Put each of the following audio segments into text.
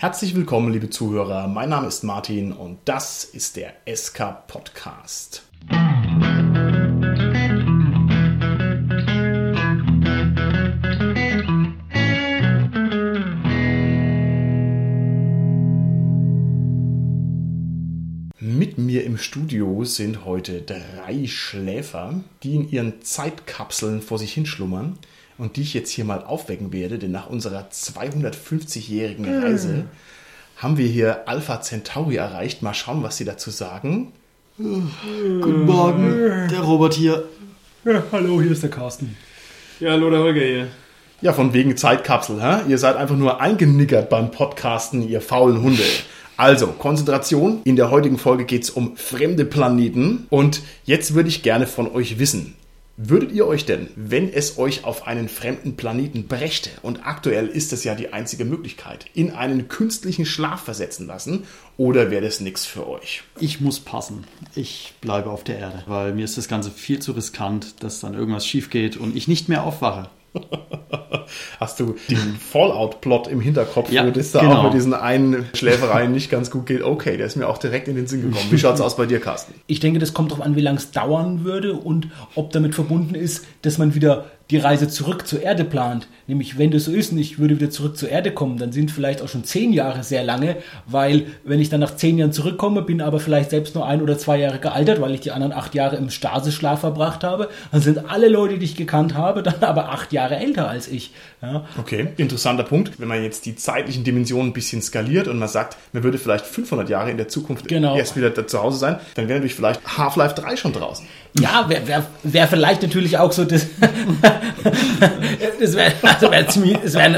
Herzlich willkommen, liebe Zuhörer. Mein Name ist Martin und das ist der SK Podcast. Mit mir im Studio sind heute drei Schläfer, die in ihren Zeitkapseln vor sich hinschlummern und die ich jetzt hier mal aufwecken werde, denn nach unserer 250-jährigen hm. Reise haben wir hier Alpha Centauri erreicht. Mal schauen, was sie dazu sagen. Guten Morgen, der Robert hier. Ja, hallo, hier ist der Carsten. Ja, hallo, der Holger hier. Ja, von wegen Zeitkapsel, hä? Ihr seid einfach nur eingenickert beim Podcasten, ihr faulen Hunde. Also, Konzentration. In der heutigen Folge geht es um fremde Planeten. Und jetzt würde ich gerne von euch wissen, Würdet ihr euch denn, wenn es euch auf einen fremden Planeten brächte, und aktuell ist das ja die einzige Möglichkeit, in einen künstlichen Schlaf versetzen lassen, oder wäre das nichts für euch? Ich muss passen. Ich bleibe auf der Erde, weil mir ist das Ganze viel zu riskant, dass dann irgendwas schief geht und ich nicht mehr aufwache. Hast du den Fallout-Plot im Hinterkopf, ja, wo das da genau. auch mit diesen einen Schläfereien nicht ganz gut geht? Okay, der ist mir auch direkt in den Sinn gekommen. Wie schaut es aus bei dir, Carsten? Ich denke, das kommt darauf an, wie lange es dauern würde und ob damit verbunden ist, dass man wieder die Reise zurück zur Erde plant. Nämlich, wenn das so ist und ich würde wieder zurück zur Erde kommen, dann sind vielleicht auch schon zehn Jahre sehr lange, weil wenn ich dann nach zehn Jahren zurückkomme, bin aber vielleicht selbst nur ein oder zwei Jahre gealtert, weil ich die anderen acht Jahre im Staseschlaf verbracht habe, dann sind alle Leute, die ich gekannt habe, dann aber acht Jahre älter als ich. Ja. Okay, interessanter Punkt. Wenn man jetzt die zeitlichen Dimensionen ein bisschen skaliert und man sagt, man würde vielleicht 500 Jahre in der Zukunft genau. erst wieder zu Hause sein, dann wäre natürlich vielleicht Half-Life 3 schon draußen. Ja, wäre wär, wär vielleicht natürlich auch so das. das wäre also wär wär ein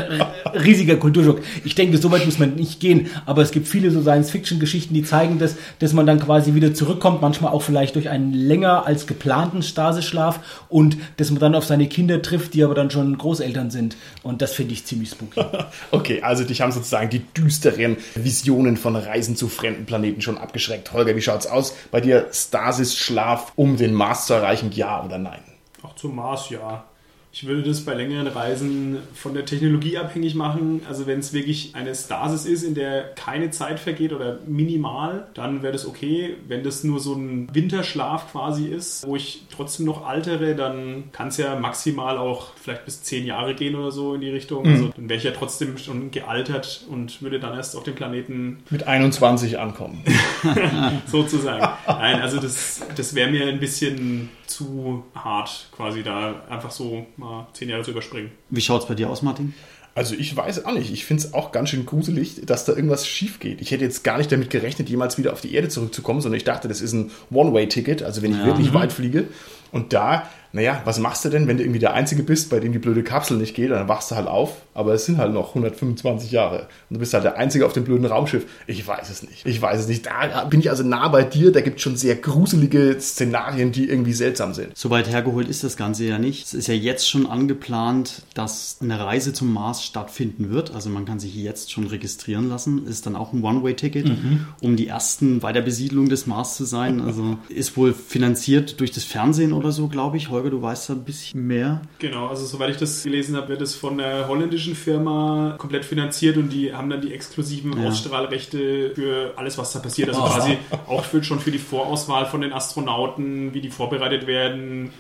riesiger Kulturschock. Ich denke, so weit muss man nicht gehen. Aber es gibt viele so Science-Fiction-Geschichten, die zeigen, dass, dass man dann quasi wieder zurückkommt, manchmal auch vielleicht durch einen länger als geplanten Staseschlaf und dass man dann auf seine Kinder trifft, die aber dann schon Großeltern sind. Und das finde ich ziemlich spooky. okay, also dich haben sozusagen die düsteren Visionen von Reisen zu fremden Planeten schon abgeschreckt. Holger, wie schaut's aus? Bei dir Stasis-Schlaf um den Mars zu erreichen, ja oder nein? Auch zum Mars, ja. Ich würde das bei längeren Reisen von der Technologie abhängig machen. Also wenn es wirklich eine Stasis ist, in der keine Zeit vergeht oder minimal, dann wäre das okay. Wenn das nur so ein Winterschlaf quasi ist, wo ich trotzdem noch altere, dann kann es ja maximal auch vielleicht bis zehn Jahre gehen oder so in die Richtung. Mhm. Also dann wäre ich ja trotzdem schon gealtert und würde dann erst auf dem Planeten mit 21 ankommen. sozusagen. Nein, also das, das wäre mir ein bisschen zu hart, quasi da einfach so mal zehn Jahre zu überspringen. Wie schaut es bei dir aus, Martin? Also ich weiß auch nicht. Ich finde es auch ganz schön gruselig, dass da irgendwas schief geht. Ich hätte jetzt gar nicht damit gerechnet, jemals wieder auf die Erde zurückzukommen, sondern ich dachte, das ist ein One-Way-Ticket. Also wenn ich ja. wirklich mhm. weit fliege und da naja, was machst du denn, wenn du irgendwie der Einzige bist, bei dem die blöde Kapsel nicht geht, dann wachst du halt auf, aber es sind halt noch 125 Jahre und du bist halt der Einzige auf dem blöden Raumschiff. Ich weiß es nicht. Ich weiß es nicht. Da bin ich also nah bei dir, da gibt es schon sehr gruselige Szenarien, die irgendwie seltsam sind. So weit hergeholt ist das Ganze ja nicht. Es ist ja jetzt schon angeplant, dass eine Reise zum Mars stattfinden wird. Also man kann sich jetzt schon registrieren lassen. Ist dann auch ein One-Way-Ticket, mhm. um die ersten bei der Besiedlung des Mars zu sein. Also ist wohl finanziert durch das Fernsehen oder so, glaube ich. Holger, du weißt da ein bisschen mehr. Genau, also soweit ich das gelesen habe, wird es von der holländischen Firma komplett finanziert und die haben dann die exklusiven ja. Ausstrahlrechte für alles, was da passiert. Also oh. quasi auch für, schon für die Vorauswahl von den Astronauten, wie die vorbereitet werden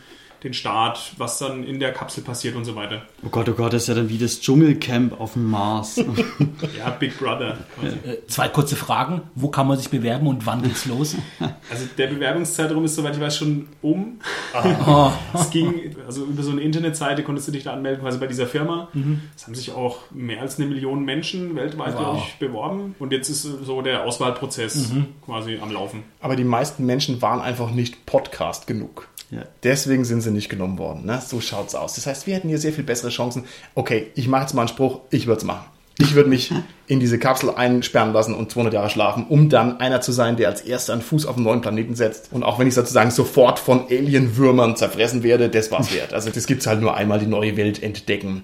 den Start, was dann in der Kapsel passiert und so weiter. Oh Gott, oh Gott, das ist ja dann wie das Dschungelcamp auf dem Mars. ja, Big Brother. Äh, äh, zwei kurze Fragen. Wo kann man sich bewerben und wann geht's los? Also der Bewerbungszeitraum ist, soweit ich weiß, schon um. Oh. es ging, also über so eine Internetseite konntest du dich da anmelden, quasi bei dieser Firma. Mhm. Es haben sich auch mehr als eine Million Menschen weltweit, wow. glaube ich, beworben. Und jetzt ist so der Auswahlprozess mhm. quasi am Laufen. Aber die meisten Menschen waren einfach nicht Podcast genug. Ja. Deswegen sind sie nicht genommen worden. Ne? So es aus. Das heißt, wir hätten hier sehr viel bessere Chancen. Okay, ich mache jetzt mal einen Spruch, ich würde es machen. Ich würde mich in diese Kapsel einsperren lassen und 200 Jahre schlafen, um dann einer zu sein, der als erster einen Fuß auf einen neuen Planeten setzt. Und auch wenn ich sozusagen sofort von Alienwürmern zerfressen werde, das war's wert. Also das gibt's halt nur einmal die neue Welt entdecken.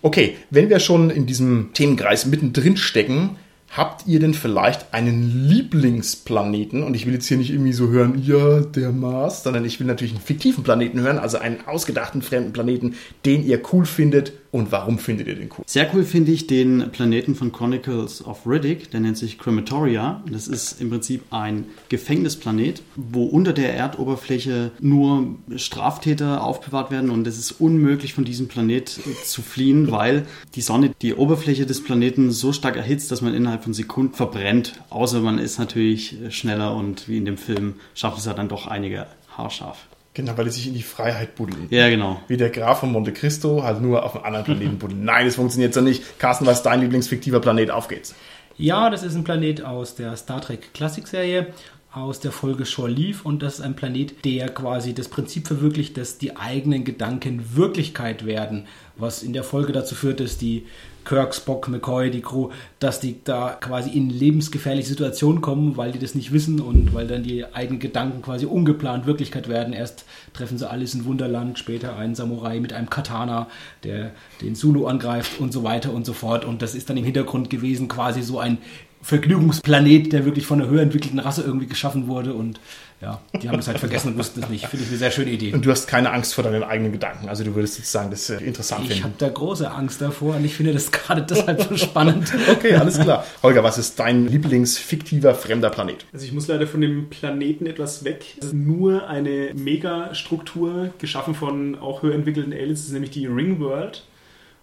Okay, wenn wir schon in diesem Themenkreis mittendrin stecken, Habt ihr denn vielleicht einen Lieblingsplaneten? Und ich will jetzt hier nicht irgendwie so hören, ja, der Mars, sondern ich will natürlich einen fiktiven Planeten hören, also einen ausgedachten fremden Planeten, den ihr cool findet, und warum findet ihr den cool? Sehr cool finde ich den Planeten von Chronicles of Riddick, der nennt sich Crematoria. Das ist im Prinzip ein Gefängnisplanet, wo unter der Erdoberfläche nur Straftäter aufbewahrt werden und es ist unmöglich von diesem Planet zu fliehen, weil die Sonne die Oberfläche des Planeten so stark erhitzt, dass man innerhalb von Sekunden verbrennt. Außer man ist natürlich schneller und wie in dem Film schafft es ja dann doch einige haarscharf. Genau, weil die sich in die Freiheit buddeln. Ja, genau. Wie der Graf von Monte Cristo, halt nur auf einem anderen Planeten buddeln. Nein, das funktioniert so nicht. Carsten, was ist dein Lieblingsfiktiver Planet? Auf geht's. Ja, das ist ein Planet aus der Star Trek Classic-Serie aus der Folge Shore Leave und das ist ein Planet, der quasi das Prinzip verwirklicht, dass die eigenen Gedanken Wirklichkeit werden, was in der Folge dazu führt, dass die Kirk, Spock, McCoy, die Crew, dass die da quasi in lebensgefährliche Situationen kommen, weil die das nicht wissen und weil dann die eigenen Gedanken quasi ungeplant Wirklichkeit werden. Erst treffen sie alles in Wunderland, später einen Samurai mit einem Katana, der den Zulu angreift und so weiter und so fort. Und das ist dann im Hintergrund gewesen quasi so ein Vergnügungsplanet, der wirklich von einer höher entwickelten Rasse irgendwie geschaffen wurde und ja, die haben es halt vergessen und wussten es nicht. Finde ich eine sehr schöne Idee. Und du hast keine Angst vor deinen eigenen Gedanken. Also du würdest sozusagen das äh, interessant ich finden. Ich habe da große Angst davor und ich finde das gerade deshalb so spannend. okay, alles klar. Holger, was ist dein Lieblingsfiktiver fremder Planet? Also ich muss leider von dem Planeten etwas weg. Es ist nur eine Megastruktur, geschaffen von auch höher entwickelten Aliens. Das ist nämlich die Ring World.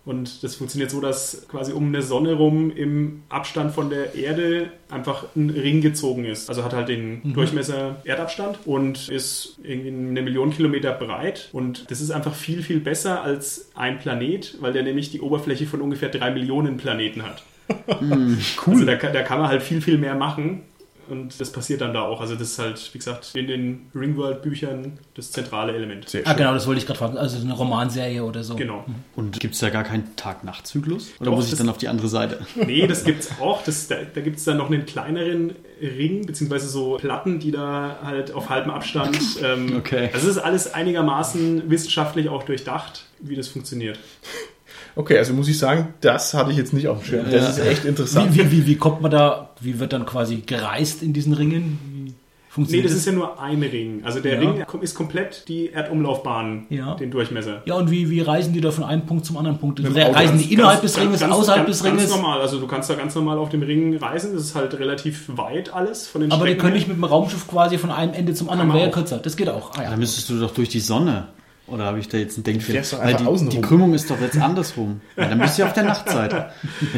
Und das funktioniert so, dass quasi um eine Sonne rum im Abstand von der Erde einfach ein Ring gezogen ist. Also hat halt den mhm. Durchmesser Erdabstand und ist irgendwie eine Million Kilometer breit. Und das ist einfach viel, viel besser als ein Planet, weil der nämlich die Oberfläche von ungefähr drei Millionen Planeten hat. Mhm, cool. Also da, da, kann man halt viel, viel mehr machen. Und das passiert dann da auch. Also das ist halt, wie gesagt, in den Ringworld-Büchern das zentrale Element. Sehr ah, genau, das wollte ich gerade fragen. Also eine Romanserie oder so. Genau. Mhm. Und gibt es da gar keinen Tag-Nacht-Zyklus? Oder Doch, muss ich dann auf die andere Seite? Nee, das gibt es auch. Das, da da gibt es dann noch einen kleineren Ring, beziehungsweise so Platten, die da halt auf halbem Abstand. Ähm, okay. Also es ist alles einigermaßen wissenschaftlich auch durchdacht, wie das funktioniert. Okay, also muss ich sagen, das hatte ich jetzt nicht auf dem Schirm. Das ja. ist echt interessant. Wie, wie, wie, wie, kommt man da, wie wird dann quasi gereist in diesen Ringen? Nee, das, das, ist ja nur ein Ring. Also der ja. Ring ist komplett die Erdumlaufbahn, ja. den Durchmesser. Ja, und wie, wie reisen die da von einem Punkt zum anderen Punkt? Reisen die innerhalb ganz, des Ringes, ganz, außerhalb ganz, des Ringes? Ganz normal. Also du kannst da ganz normal auf dem Ring reisen. Das ist halt relativ weit alles von den Aber die können nicht mit dem Raumschiff quasi von einem Ende zum anderen, wäre kürzer. Das geht auch. Ah, ja. Dann müsstest du doch durch die Sonne. Oder habe ich da jetzt einen Denkfehler? Weil die, die Krümmung ist doch jetzt andersrum. Ja, dann bist du ja auf der Nachtseite.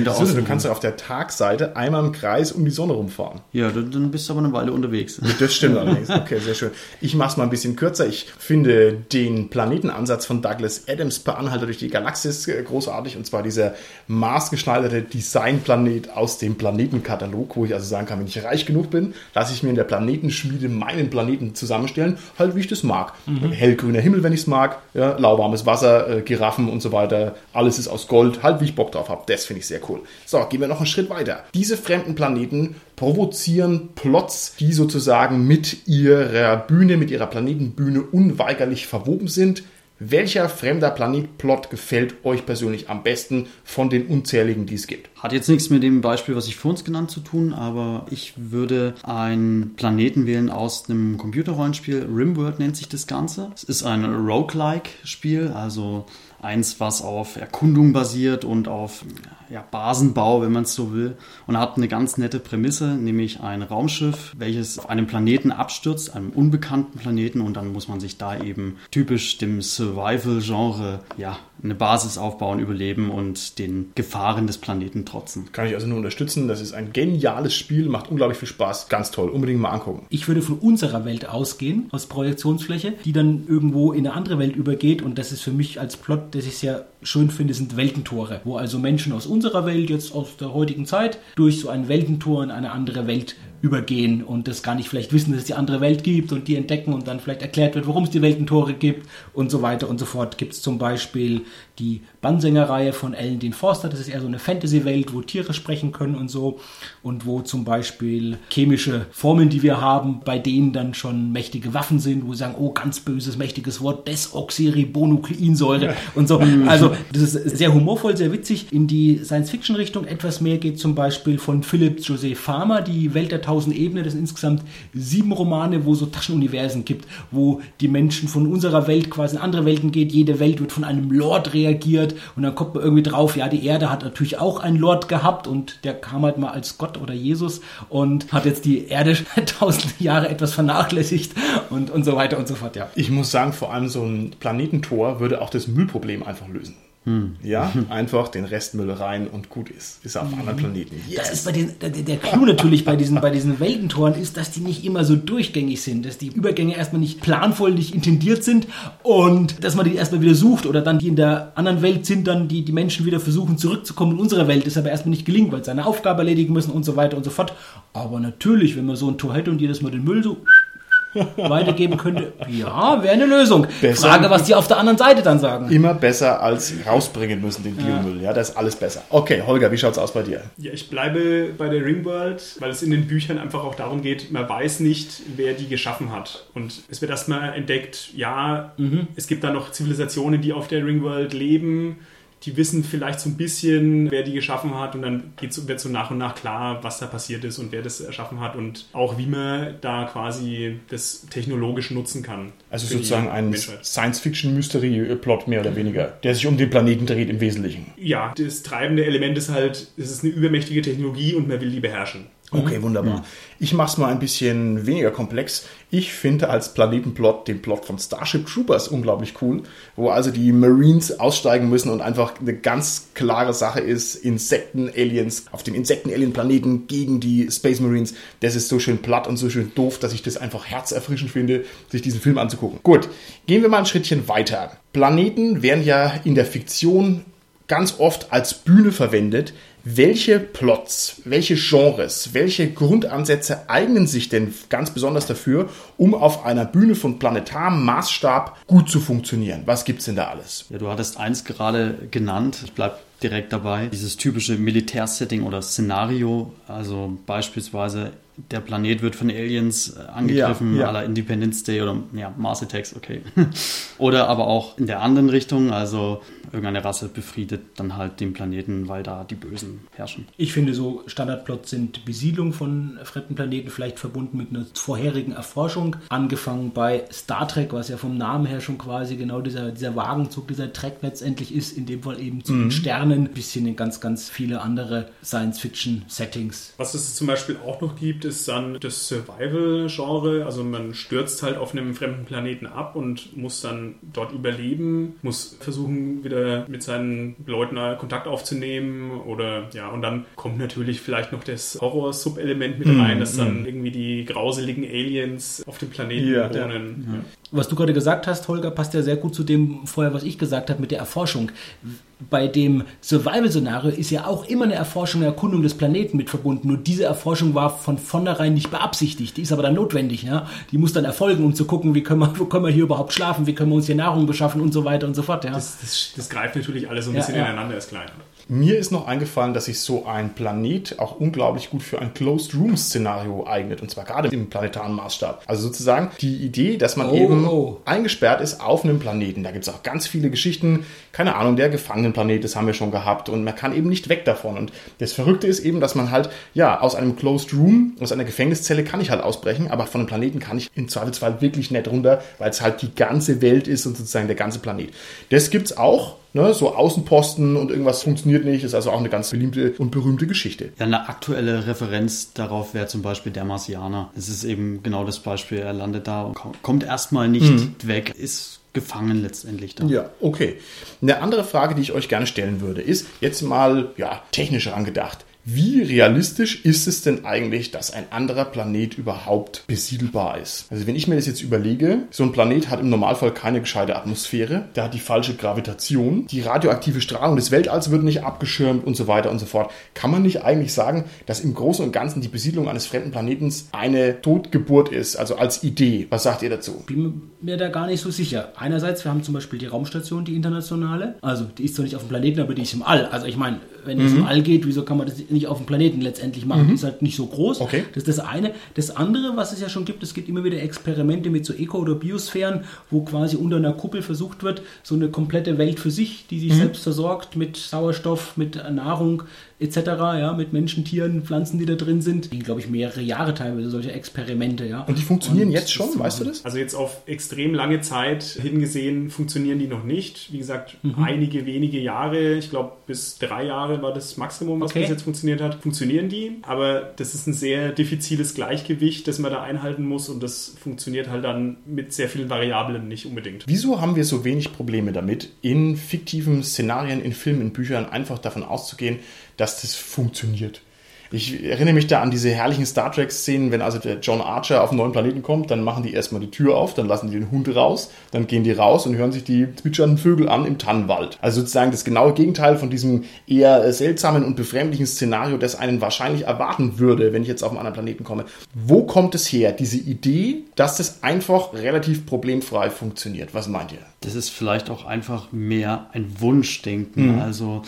so, du kannst ja auf der Tagseite einmal im Kreis um die Sonne rumfahren. Ja, dann, dann bist du aber eine Weile unterwegs. Das stimmt allerdings. Okay, sehr schön. Ich mache es mal ein bisschen kürzer. Ich finde den Planetenansatz von Douglas Adams per Anhalter durch die Galaxis äh, großartig. Und zwar dieser maßgeschneiderte Designplanet aus dem Planetenkatalog, wo ich also sagen kann, wenn ich reich genug bin, lasse ich mir in der Planetenschmiede meinen Planeten zusammenstellen, halt wie ich das mag. Mhm. Hellgrüner Himmel, wenn ich es mag mag, ja, lauwarmes Wasser, äh, Giraffen und so weiter, alles ist aus Gold, halt wie ich Bock drauf habe. Das finde ich sehr cool. So, gehen wir noch einen Schritt weiter. Diese fremden Planeten provozieren Plots, die sozusagen mit ihrer Bühne, mit ihrer Planetenbühne unweigerlich verwoben sind. Welcher fremder Planetplot gefällt euch persönlich am besten von den unzähligen, die es gibt? Hat jetzt nichts mit dem Beispiel, was ich vor uns genannt zu tun, aber ich würde einen Planeten wählen aus einem Computerrollenspiel. Rimworld nennt sich das Ganze. Es ist ein Roguelike-Spiel, also eins, was auf Erkundung basiert und auf ja, Basenbau, wenn man es so will. Und hat eine ganz nette Prämisse, nämlich ein Raumschiff, welches auf einem Planeten abstürzt, einem unbekannten Planeten. Und dann muss man sich da eben typisch dem Survival-Genre ja, eine Basis aufbauen, überleben und den Gefahren des Planeten trotzen. Kann ich also nur unterstützen. Das ist ein geniales Spiel, macht unglaublich viel Spaß. Ganz toll. Unbedingt mal angucken. Ich würde von unserer Welt ausgehen, aus Projektionsfläche, die dann irgendwo in eine andere Welt übergeht. Und das ist für mich als Plot das ich sehr schön finde, sind Weltentore, wo also Menschen aus unserer Welt, jetzt aus der heutigen Zeit, durch so ein Weltentor in eine andere Welt übergehen und das gar nicht vielleicht wissen, dass es die andere Welt gibt und die entdecken und dann vielleicht erklärt wird, warum es die Weltentore gibt und so weiter und so fort. Gibt es zum Beispiel die Bannsängerreihe von Ellen Dean Forster, das ist eher so eine Fantasy-Welt, wo Tiere sprechen können und so und wo zum Beispiel chemische Formeln, die wir haben, bei denen dann schon mächtige Waffen sind, wo sie sagen, oh, ganz böses, mächtiges Wort, Desoxyribonukleinsäure und so. Also das ist sehr humorvoll, sehr witzig. In die Science-Fiction-Richtung etwas mehr geht zum Beispiel von Philip Joseph Farmer, die Welt der tausend Ebenen. Das sind insgesamt sieben Romane, wo so Taschenuniversen gibt, wo die Menschen von unserer Welt quasi in andere Welten geht. Jede Welt wird von einem Lord reagiert und dann kommt man irgendwie drauf, ja, die Erde hat natürlich auch einen Lord gehabt und der kam halt mal als Gott oder Jesus und hat jetzt die Erde tausend Jahre etwas vernachlässigt und, und so weiter und so fort, ja. Ich muss sagen, vor allem so ein Planetentor würde auch das Müllproblem einfach lösen. Hm. Ja, einfach den Restmüll rein und gut ist. Ist auf hm. anderen Planeten. Yes. Das ist bei den, der, der Clou natürlich bei diesen, bei diesen Weltentoren ist, dass die nicht immer so durchgängig sind, dass die Übergänge erstmal nicht planvoll, nicht intendiert sind und dass man die erstmal wieder sucht oder dann die in der anderen Welt sind, dann die, die Menschen wieder versuchen zurückzukommen in unsere Welt, das aber erstmal nicht gelingt, weil sie seine Aufgabe erledigen müssen und so weiter und so fort. Aber natürlich, wenn man so ein Tor hätte und jedes Mal den Müll so weitergeben könnte, ja, wäre eine Lösung. Besser Frage, was die auf der anderen Seite dann sagen. Immer besser als rausbringen müssen, den Biomüll. Ja, ja das ist alles besser. Okay, Holger, wie schaut es aus bei dir? Ja, ich bleibe bei der Ringworld, weil es in den Büchern einfach auch darum geht, man weiß nicht, wer die geschaffen hat. Und es wird erstmal entdeckt, ja, mhm. es gibt da noch Zivilisationen, die auf der Ringworld leben die wissen vielleicht so ein bisschen, wer die geschaffen hat und dann geht's, wird so nach und nach klar, was da passiert ist und wer das erschaffen hat und auch wie man da quasi das technologisch nutzen kann. Also sozusagen ein Science-Fiction-Mystery-Plot mehr oder weniger, der sich um den Planeten dreht im Wesentlichen. Ja, das treibende Element ist halt, es ist eine übermächtige Technologie und man will die beherrschen. Okay, mhm. wunderbar. Ja. Ich mache es mal ein bisschen weniger komplex. Ich finde als Planetenplot den Plot von Starship Troopers unglaublich cool, wo also die Marines aussteigen müssen und einfach eine ganz klare Sache ist, Insekten-Aliens auf dem Insekten-Alien-Planeten gegen die Space Marines. Das ist so schön platt und so schön doof, dass ich das einfach herzerfrischend finde, sich diesen Film anzugucken. Gut, gehen wir mal ein Schrittchen weiter. Planeten werden ja in der Fiktion ganz oft als Bühne verwendet, welche Plots, welche Genres, welche Grundansätze eignen sich denn ganz besonders dafür, um auf einer Bühne von planetarem Maßstab gut zu funktionieren? Was gibt's denn da alles? Ja, du hattest eins gerade genannt. Ich bleib direkt dabei. Dieses typische Militärsetting oder Szenario, also beispielsweise der Planet wird von Aliens äh, angegriffen, ja, ja. aller Independence Day oder ja, Mars Attacks, okay. oder aber auch in der anderen Richtung, also irgendeine Rasse befriedet dann halt den Planeten, weil da die Bösen herrschen. Ich finde, so Standardplots sind Besiedlung von fremden Planeten, vielleicht verbunden mit einer vorherigen Erforschung. Angefangen bei Star Trek, was ja vom Namen her schon quasi genau dieser, dieser Wagenzug, dieser Track letztendlich ist, in dem Fall eben zu mhm. den Sternen, bisschen in ganz, ganz viele andere Science-Fiction-Settings. Was es zum Beispiel auch noch gibt, ist dann das Survival-Genre. Also man stürzt halt auf einem fremden Planeten ab und muss dann dort überleben, muss versuchen, wieder mit seinen Leuten Kontakt aufzunehmen oder ja, und dann kommt natürlich vielleicht noch das Horror-Sub-Element mit rein, mm, dass dann mm. irgendwie die grauseligen Aliens auf dem Planeten ja, wohnen. Ja. Ja. Was du gerade gesagt hast, Holger, passt ja sehr gut zu dem vorher, was ich gesagt habe mit der Erforschung. Bei dem Survival-Szenario ist ja auch immer eine Erforschung, eine Erkundung des Planeten mit verbunden. Nur diese Erforschung war von vornherein nicht beabsichtigt. Die ist aber dann notwendig. Ja? Die muss dann erfolgen, um zu gucken, wie können wir, wo können wir hier überhaupt schlafen, wie können wir uns hier Nahrung beschaffen und so weiter und so fort. Ja? Das, das, das greift natürlich alles so ein ja, bisschen ja. ineinander, ist klein. Mir ist noch eingefallen, dass sich so ein Planet auch unglaublich gut für ein Closed Room Szenario eignet. Und zwar gerade im planetaren Maßstab. Also sozusagen die Idee, dass man oh, eben oh. eingesperrt ist auf einem Planeten. Da gibt es auch ganz viele Geschichten. Keine Ahnung, der Gefangenenplanet, das haben wir schon gehabt. Und man kann eben nicht weg davon. Und das Verrückte ist eben, dass man halt, ja, aus einem Closed Room, aus einer Gefängniszelle kann ich halt ausbrechen. Aber von einem Planeten kann ich im Zweifelsfall wirklich nicht runter, weil es halt die ganze Welt ist und sozusagen der ganze Planet. Das gibt's auch Ne, so Außenposten und irgendwas funktioniert nicht, ist also auch eine ganz beliebte und berühmte Geschichte. Ja, eine aktuelle Referenz darauf wäre zum Beispiel der Marsianer. Es ist eben genau das Beispiel, er landet da und kommt erstmal nicht mhm. weg, ist gefangen letztendlich da. Ja, okay. Eine andere Frage, die ich euch gerne stellen würde, ist jetzt mal ja, technisch angedacht. Wie realistisch ist es denn eigentlich, dass ein anderer Planet überhaupt besiedelbar ist? Also wenn ich mir das jetzt überlege, so ein Planet hat im Normalfall keine gescheite Atmosphäre, der hat die falsche Gravitation, die radioaktive Strahlung des Weltalls wird nicht abgeschirmt und so weiter und so fort. Kann man nicht eigentlich sagen, dass im Großen und Ganzen die Besiedlung eines fremden Planetens eine Totgeburt ist, also als Idee? Was sagt ihr dazu? Bin mir da gar nicht so sicher. Einerseits, wir haben zum Beispiel die Raumstation, die internationale, also die ist zwar nicht auf dem Planeten, aber die ist im All. Also ich meine, wenn es im All geht, wieso kann man das nicht auf dem Planeten letztendlich machen? Die ist halt nicht so groß. Okay. Das ist das eine. Das andere, was es ja schon gibt, es gibt immer wieder Experimente mit so Eco- oder Biosphären, wo quasi unter einer Kuppel versucht wird, so eine komplette Welt für sich, die sich selbst versorgt mit Sauerstoff, mit Nahrung etc., ja, mit Menschen, Tieren, Pflanzen, die da drin sind. Die, glaube ich, mehrere Jahre teilweise solche Experimente, ja. Und die funktionieren Und jetzt schon, weißt du das? Also jetzt auf extrem lange Zeit hingesehen funktionieren die noch nicht. Wie gesagt, Mhm. einige wenige Jahre, ich glaube bis drei Jahre war das Maximum, was Okay. bis jetzt funktioniert hat, funktionieren die. Aber das ist ein sehr diffiziles Gleichgewicht, das man da einhalten muss und das funktioniert halt dann mit sehr vielen Variablen nicht unbedingt. Wieso haben wir so wenig Probleme damit, in fiktiven Szenarien, in Filmen, in Büchern einfach davon auszugehen, dass das funktioniert? Ich erinnere mich da an diese herrlichen Star Trek-Szenen, wenn also der John Archer auf einen neuen Planeten kommt, dann machen die erstmal die Tür auf, dann lassen die den Hund raus, dann gehen die raus und hören sich die zwitschernden Vögel an im Tannenwald. Also sozusagen das genaue Gegenteil von diesem eher seltsamen und befremdlichen Szenario, das einen wahrscheinlich erwarten würde, wenn ich jetzt auf einen anderen Planeten komme. Wo kommt es her, diese Idee, dass das einfach relativ problemfrei funktioniert? Was meint ihr? Das ist vielleicht auch einfach mehr ein Wunschdenken. Also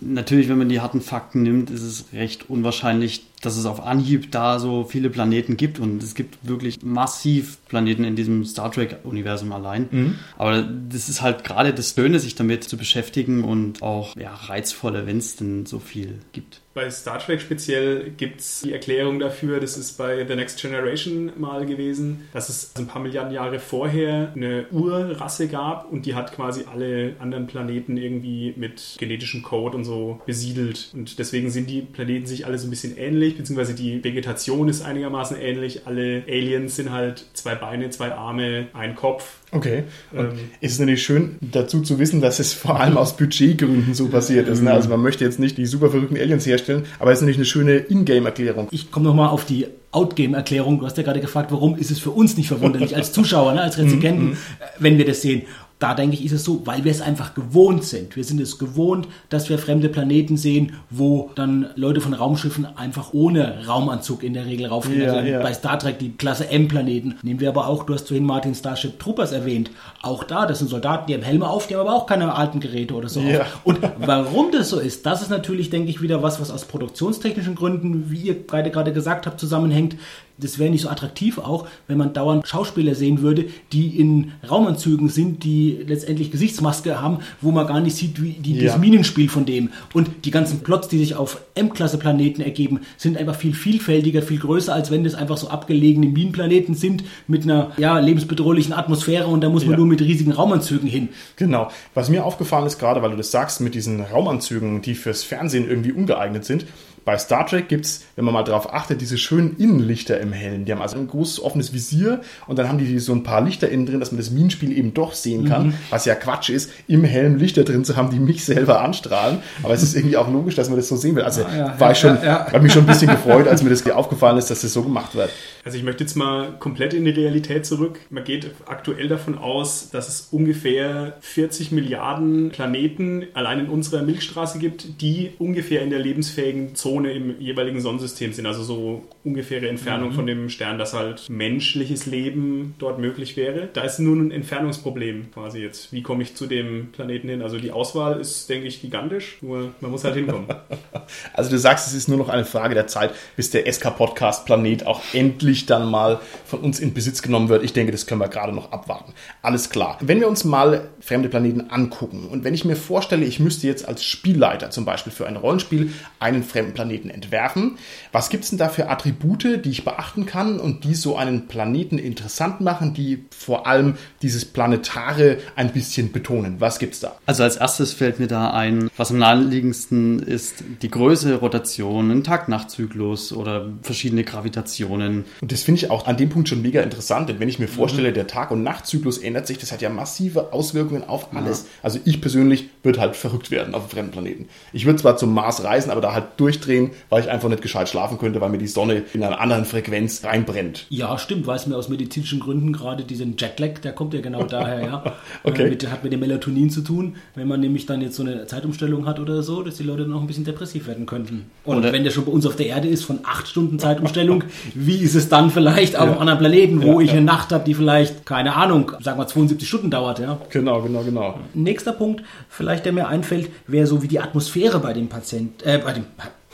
natürlich, wenn man die harten Fakten nimmt, ist es recht unwahrscheinlich, dass es auf Anhieb da so viele Planeten gibt. Und es gibt wirklich massiv Planeten in diesem Star Trek-Universum allein. Aber das ist halt gerade das Schöne, sich damit zu beschäftigen und auch ja, reizvoller, wenn es denn so viel gibt. Bei Star Trek speziell gibt es die Erklärung dafür, das ist bei The Next Generation mal gewesen, dass es ein paar Milliarden Jahre vorher eine Urrasse gab und die hat quasi alle anderen Planeten irgendwie mit genetischem Code und so besiedelt. Und deswegen sind die Planeten sich alle so ein bisschen ähnlich, beziehungsweise die Vegetation ist einigermaßen ähnlich. Alle Aliens sind halt zwei Beine, zwei Arme, ein Kopf. Okay. Und Ähm. es ist natürlich schön dazu zu wissen, dass es vor allem aus Budgetgründen so passiert ist. Ne? Also man möchte jetzt nicht die super verrückten Aliens herstellen, aber es ist natürlich eine schöne Ingame-Erklärung. Ich komme nochmal auf die Outgame-Erklärung. Du hast ja gerade gefragt, warum ist es für uns nicht verwunderlich als Zuschauer, ne, als Rezipienten, äh, wenn wir das sehen. Da denke ich, ist es so, weil wir es einfach gewohnt sind. Wir sind es gewohnt, dass wir fremde Planeten sehen, wo dann Leute von Raumschiffen einfach ohne Raumanzug in der Regel raufgehen. Ja, also ja. bei Star Trek die Klasse M-Planeten. Nehmen wir aber auch, du hast vorhin Martin Starship Troopers erwähnt. Auch da, das sind Soldaten, die haben Helme auf, die haben aber auch keine alten Geräte oder so. Ja. Und warum das so ist, das ist natürlich, denke ich, wieder was, was aus produktionstechnischen Gründen, wie ihr beide gerade gesagt habt, zusammenhängt. Das wäre nicht so attraktiv auch, wenn man dauernd Schauspieler sehen würde, die in Raumanzügen sind, die letztendlich Gesichtsmaske haben, wo man gar nicht sieht, wie die, Ja. das Minenspiel von dem. Und die ganzen Plots, die sich auf M-Klasse-Planeten ergeben, sind einfach viel vielfältiger, viel größer, als wenn das einfach so abgelegene Minenplaneten sind mit einer ja, lebensbedrohlichen Atmosphäre und da muss man Ja. nur mit riesigen Raumanzügen hin. Genau. Was mir aufgefallen ist, gerade weil du das sagst, mit diesen Raumanzügen, die fürs Fernsehen irgendwie ungeeignet sind, bei Star Trek gibt es, wenn man mal darauf achtet, diese schönen Innenlichter im Helm. Die haben also ein großes offenes Visier und dann haben die so ein paar Lichter innen drin, dass man das Minenspiel eben doch sehen kann. Mhm. Was ja Quatsch ist, im Helm Lichter drin zu haben, die mich selber anstrahlen. Aber es ist irgendwie auch logisch, dass man das so sehen will. Also Ah, ja, war ja, ich schon, ja, ja. habe mich schon ein bisschen gefreut, als mir das aufgefallen ist, dass das so gemacht wird. Also ich möchte jetzt mal komplett in die Realität zurück. Man geht aktuell davon aus, dass es ungefähr 40 Milliarden Planeten allein in unserer Milchstraße gibt, die ungefähr in der lebensfähigen Zone im jeweiligen Sonnensystem sind. Also so ungefähre Entfernung von dem Stern, dass halt menschliches Leben dort möglich wäre. Da ist nur ein Entfernungsproblem quasi jetzt. Wie komme ich zu dem Planeten hin? Also die Auswahl ist, denke ich, gigantisch. Nur man muss halt hinkommen. Also du sagst, es ist nur noch eine Frage der Zeit, bis der SK-Podcast Planet auch endlich dann mal von uns in Besitz genommen wird. Ich denke, das können wir gerade noch abwarten. Alles klar. Wenn wir uns mal fremde Planeten angucken und wenn ich mir vorstelle, ich müsste jetzt als Spielleiter zum Beispiel für ein Rollenspiel einen fremden Planeten entwerfen, was gibt es denn da für Attribute, die ich beachten kann und die so einen Planeten interessant machen, die vor allem dieses Planetare ein bisschen betonen? Was gibt's da? Also als erstes fällt mir da ein, was am naheliegendsten ist, die Größe, Rotation, ein Tag-Nacht-Zyklus oder verschiedene Gravitationen. Und das finde ich auch an dem Punkt schon mega interessant, denn wenn ich mir vorstelle, der Tag- und Nachtzyklus ändert sich, das hat ja massive Auswirkungen auf alles. Also ich persönlich würde halt verrückt werden auf einem fremden Planeten. Ich würde zwar zum Mars reisen, aber da halt durchdrehen durchdrehen, weil ich einfach nicht gescheit schlafen könnte, weil mir die Sonne in einer anderen Frequenz reinbrennt. Ja, stimmt, weiß mir aus medizinischen Gründen gerade diesen Jetlag, der kommt ja genau daher, ja. okay. Äh, mit, hat mit dem Melatonin zu tun, wenn man nämlich dann jetzt so eine Zeitumstellung hat oder so, dass die Leute dann auch ein bisschen depressiv werden könnten. Und oder wenn der schon bei uns auf der Erde ist von acht Stunden Zeitumstellung, wie ist es dann vielleicht auf ja. einem anderen Planeten, wo ja, ich eine Nacht habe, die vielleicht, keine Ahnung, sagen wir 72 Stunden dauert, ja? Genau, genau, genau. Nächster Punkt, vielleicht der mir einfällt, wäre so wie die Atmosphäre bei dem Patient, äh, bei dem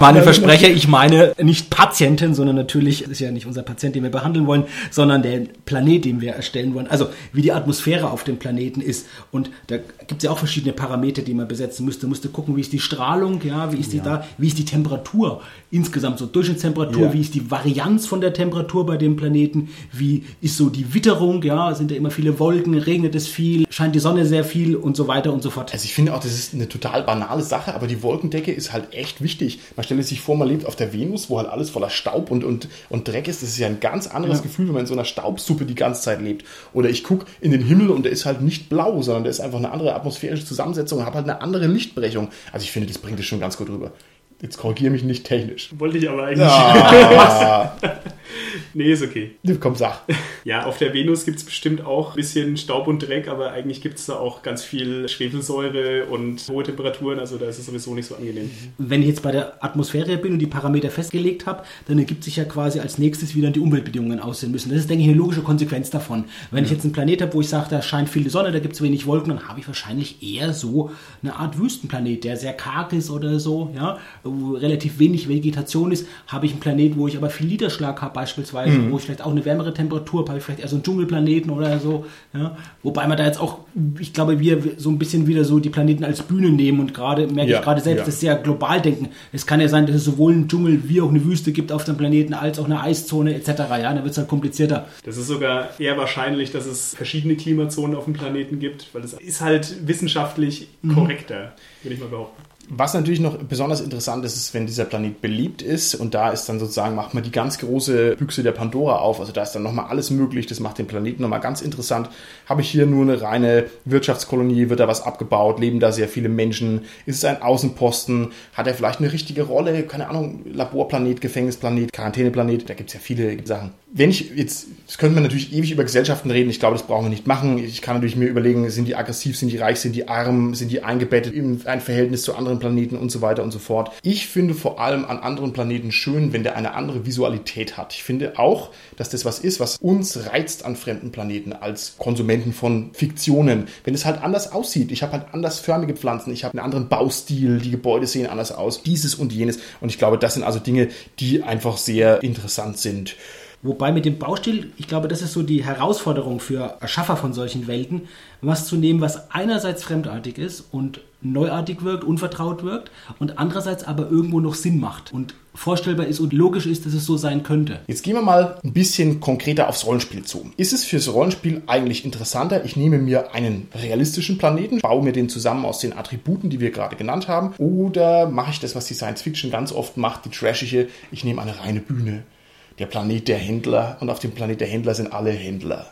Meine Versprecher, ich meine nicht Patienten, sondern natürlich ist ja nicht unser Patient, den wir behandeln wollen, sondern der Planet, den wir erstellen wollen. Also wie die Atmosphäre auf dem Planeten ist. Und da gibt es ja auch verschiedene Parameter, die man besetzen müsste. Man müsste gucken, wie ist die Strahlung, ja, wie ist die ja. da, wie ist die Temperatur insgesamt, so Durchschnittstemperatur, ja. wie ist die Varianz von der Temperatur bei dem Planeten, wie ist so die Witterung, ja, sind da immer viele Wolken, regnet es viel, scheint die Sonne sehr viel und so weiter und so fort. Also ich finde auch, das ist eine total banale Sache, aber die Wolkendecke ist halt echt wichtig. Man stelle sich vor, man lebt auf der Venus, wo halt alles voller Staub und, und, und Dreck ist. Das ist ja ein ganz anderes ja. Gefühl, wenn man in so einer Staubsuppe die ganze Zeit lebt. Oder ich gucke in den Himmel und der ist halt nicht blau, sondern der ist einfach eine andere atmosphärische Zusammensetzung und habe halt eine andere Lichtbrechung. Also ich finde, das bringt es schon ganz gut rüber. Jetzt korrigiere mich nicht technisch. Wollte ich aber eigentlich. Ja. nee, ist okay. Komm, sag. Ja, auf der Venus gibt es bestimmt auch ein bisschen Staub und Dreck, aber eigentlich gibt es da auch ganz viel Schwefelsäure und hohe Temperaturen, also da ist es sowieso nicht so angenehm. Wenn ich jetzt bei der Atmosphäre bin und die Parameter festgelegt habe, dann ergibt sich ja quasi als nächstes wieder die Umweltbedingungen aussehen müssen. Das ist, denke ich, eine logische Konsequenz davon. Wenn ja. ich jetzt einen Planet habe, wo ich sage, da scheint viel die Sonne, da gibt es wenig Wolken, dann habe ich wahrscheinlich eher so eine Art Wüstenplanet, der sehr karg ist oder so, ja, wo relativ wenig Vegetation ist, habe ich einen Planet, wo ich aber viel Niederschlag habe beispielsweise, mhm. wo ich vielleicht auch eine wärmere Temperatur habe, habe ich vielleicht eher so einen Dschungelplaneten oder so. Ja? Wobei man da jetzt auch, ich glaube, wir so ein bisschen wieder so die Planeten als Bühne nehmen und gerade merke ja, ich gerade selbst, ja. das sehr global denken. Es kann ja sein, dass es sowohl einen Dschungel wie auch eine Wüste gibt auf dem Planeten, als auch eine Eiszone etc. Ja, da wird es halt komplizierter. Das ist sogar eher wahrscheinlich, dass es verschiedene Klimazonen auf dem Planeten gibt, weil es ist halt wissenschaftlich mhm. korrekter, würde ich mal behaupten. Was natürlich noch besonders interessant ist, ist, wenn dieser Planet beliebt ist und da ist dann sozusagen, macht man die ganz große Büchse der Pandora auf. Also da ist dann nochmal alles möglich. Das macht den Planeten nochmal ganz interessant. Habe ich hier nur eine reine Wirtschaftskolonie? Wird da was abgebaut? Leben da sehr viele Menschen? Ist es ein Außenposten? Hat er vielleicht eine richtige Rolle? Keine Ahnung, Laborplanet, Gefängnisplanet, Quarantäneplanet. Da gibt es ja viele Sachen. Wenn ich jetzt, das könnte man natürlich ewig über Gesellschaften reden. Ich glaube, das brauchen wir nicht machen. Ich kann natürlich mir überlegen, sind die aggressiv, sind die reich, sind die arm, sind die eingebettet in ein Verhältnis zu anderen Planeten und so weiter und so fort. Ich finde vor allem an anderen Planeten schön, wenn der eine andere Visualität hat. Ich finde auch, dass das was ist, was uns reizt an fremden Planeten als Konsumenten von Fiktionen. Wenn es halt anders aussieht. Ich habe halt andersförmige Pflanzen, ich habe einen anderen Baustil, die Gebäude sehen anders aus, dieses und jenes. Und ich glaube, das sind also Dinge, die einfach sehr interessant sind. Wobei mit dem Baustil, ich glaube, das ist so die Herausforderung für Erschaffer von solchen Welten, was zu nehmen, was einerseits fremdartig ist und neuartig wirkt, unvertraut wirkt und andererseits aber irgendwo noch Sinn macht und vorstellbar ist und logisch ist, dass es so sein könnte. Jetzt gehen wir mal ein bisschen konkreter aufs Rollenspiel zu. Ist es fürs Rollenspiel eigentlich interessanter, ich nehme mir einen realistischen Planeten, baue mir den zusammen aus den Attributen, die wir gerade genannt haben, oder mache ich das, was die Science Fiction ganz oft macht, die trashige, ich nehme eine reine Bühne der Planet der Händler und auf dem Planet der Händler sind alle Händler.